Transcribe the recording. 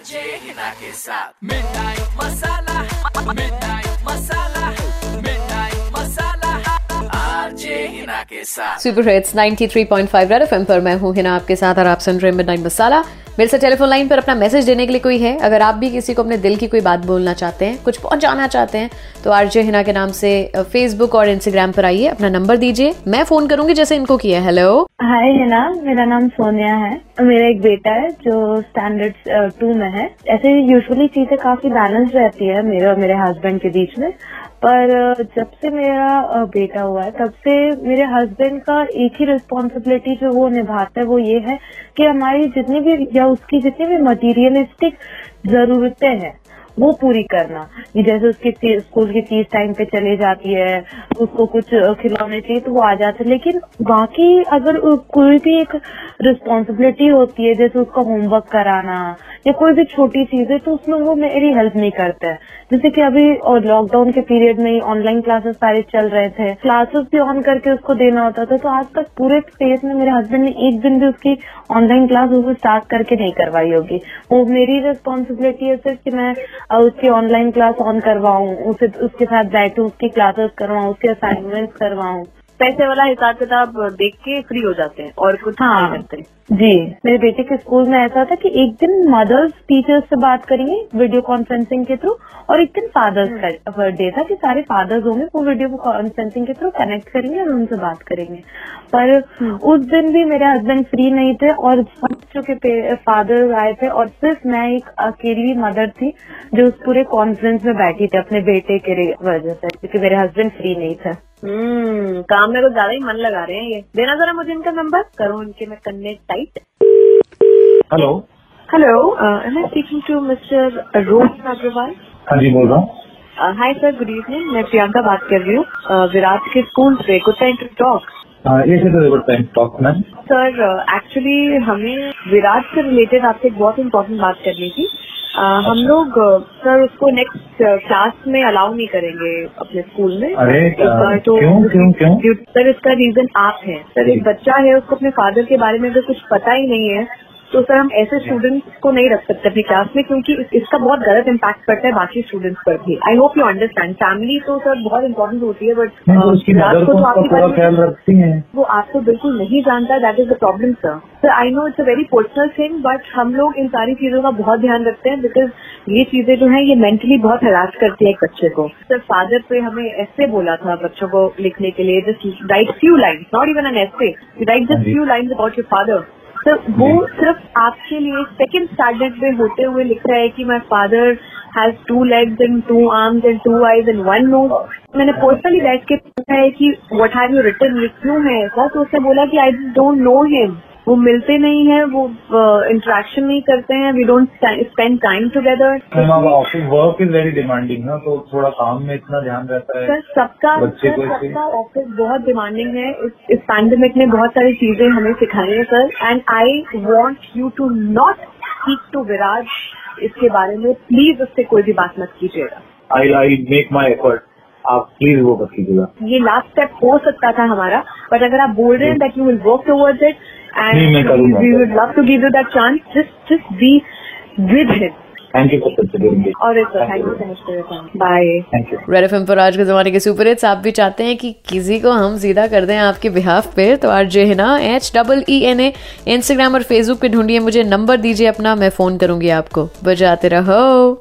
RJ Hina के साथ midnight मसाला मिठाई मसाला के साथ। सुपर हिट्स 93.5 रेड एफएम पर मैं हूँ हिना आपके साथ और आप सुन रहे हैं मिडनाइट मसाला मेरे से टेलीफोन लाइन पर अपना मैसेज देने के लिए कोई है? अगर आप भी किसी को अपने दिल की कोई बात बोलना चाहते हैं कुछ पहुंचाना चाहते हैं तो आरजे हिना के नाम से फेसबुक और इंस्टाग्राम पर आइए अपना नंबर दीजिए। मैं फ़ोन करूँगी जैसे इनको किया हेलो हाय हिना मेरा नाम सोनिया है। मेरा एक बेटा है जो स्टैंडर्ड टू में है। ऐसे यूजुअली चीज़ें काफ़ी बैलेंस रहती है मेरे और मेरे हस्बैंड के बीच में। पर जब से मेरा बेटा हुआ है, तब से मेरे हस्बैंड का एक ही रिस्पॉन्सिबिलिटी जो वो निभाता है वो ये है कि हमारी जितनी भी, या उसकी जितनी भी मटीरियलिस्टिक जरूरतें हैं वो पूरी करना। कि जैसे उसकी स्कूल की फ़ीस टाइम पे चली जाती है, उसको कुछ खिलौने चाहिए तो वो आ जाते लेकिन बाकी अगर कोई भी एक रिस्पॉन्सिबिलिटी होती है, जैसे उसका होमवर्क कराना, या कोई भी छोटी चीज़ है तो उसमें वो मेरी हेल्प नहीं करता है। जैसे कि अभी लॉकडाउन के पीरियड में ही ऑनलाइन क्लासेस सारे चल रहे थे। क्लासेस भी ऑन करके उसको देना होता था तो आज तक पूरे स्पेस में मेरे हस्बैंड ने एक दिन भी उसकी ऑनलाइन क्लास उसको स्टार्ट करके नहीं करवाई होगी। वो मेरी रिस्पॉन्सिबिलिटी है सिर्फ़ कि मैं अ, उसकी ऑनलाइन क्लास ऑन करवाऊँ उसे उसके साथ बैठूँ उसकी क्लासेस करवाऊँ उसके असाइनमेंट करवाऊं। पैसे वाला हिसाब किताब देख के फ्री हो जाते हैं और कुछ हाँ। करते। जी। मेरे बेटे के स्कूल में ऐसा था कि एक दिन मदर्स टीचर्स से बात करेंगे वीडियो कॉन्फ्रेंसिंग के थ्रू और एक दिन फादर्स का बर्थडे था कि सारे फादर्स होंगे वो वीडियो कॉन्फ्रेंसिंग के थ्रू कनेक्ट करेंगे और उनसे बात करेंगे। पर उस दिन भी मेरे हस्बैंड फ्री नहीं थे और बच्चों के फादर आए थे और सिर्फ़ मैं एक अकेली मदर थी जो उस पूरे कॉन्फ्रेंस में बैठी थी अपने बेटे के वजह से क्योंकि मेरे हस्बैंड फ्री नहीं थे। हम्म काम में कुछ ज़्यादा ही मन लगा रहे हैं ये। देना जरा मुझे इनका नंबर करो इनके मैं कन्ने tight hello hello am I speaking to mister Rohan Agarwal हाँ जी बोल रहा हूँ। हाय सर गुड इवनिंग मैं प्रियंका बात कर रही हूँ। Uh, विराट के स्कूल से good time to talk sir actually हमें विराट से रिलेटेड आपसे एक बहुत इम्पोर्टेंट बात करनी थी। हम लोग सर उसको नेक्स्ट क्लास में अलाउ नहीं करेंगे अपने स्कूल में। अरे, तो क्यों, क्यों, क्यों? सर इसका रीजन आप है। सर एक बच्चा है उसको अपने फादर के बारे में अगर कुछ पता ही नहीं है तो सर हम ऐसे स्टूडेंट्स को नहीं रख सकते अपनी क्लास में क्योंकि इसका बहुत गलत इम्पैक्ट पड़ता है बाकी स्टूडेंट्स पर भी। I hope you understand family तो सर बहुत इंपॉर्टेंट होती है बट तो ख्याल रखती हैं। वो आपको बिल्कुल नहीं जानता that is the problem sir sir I know it's a very personal thing but हम लोग इन सारी चीज़ों का बहुत ध्यान रखते हैं बिकॉज़ ये चीज़ें जो है ये मेंटली बहुत हरास करती है एक बच्चे को। सर फादर पे हमें ऐसे बोला था बच्चों को लिखने के लिए just write few line not even an essay write just. Few lines about your father sir वो सिर्फ़ आपके लिए सेकेंड स्टैंडर्ड में होते हुए लिख रहा है कि my father has two legs and two arms and two eyes and one nose मैंने पर्सनली बैठ के पूछा है कि व्हाट हैव यू रिटर्न ये क्यों है? ऐसा तो उसने बोला कि आई डोंट नो हिम वो मिलते नहीं है वो इंटरेक्शन नहीं करते हैं we don't spend time together office work is very demanding ना तो थोड़ा काम में इतना ध्यान रहता है। सर सबका सबका ऑफ़िस बहुत डिमांडिंग है। इस, पैंडमिक पैंडेमिक ने बहुत सारी चीज़ें हमें सिखाई है sir. And I want you to not speak to Viraj इसके बारे में। प्लीज़ उससे कोई भी बात मत कीजिएगा। I I make my effort आप प्लीज़ वो मत कीजिएगा ये लास्ट स्टेप हो सकता था हमारा बट अगर आप बोल रहे हैं that you will work towards it and we would love to give you that chance just just be with him thank you for considering it और thank you so much for your time bye thank you red F पर आज के जमाने के super hits आप भी चाहते हैं कि किसी को हम सीधा कर दें आपके बिहाफ पे तो R J Hina H double E N A Instagram और फेसबुक पे ढूंढिए मुझे नंबर दीजिए अपना मैं फ़ोन करूँगी आपको। बजाते रहो।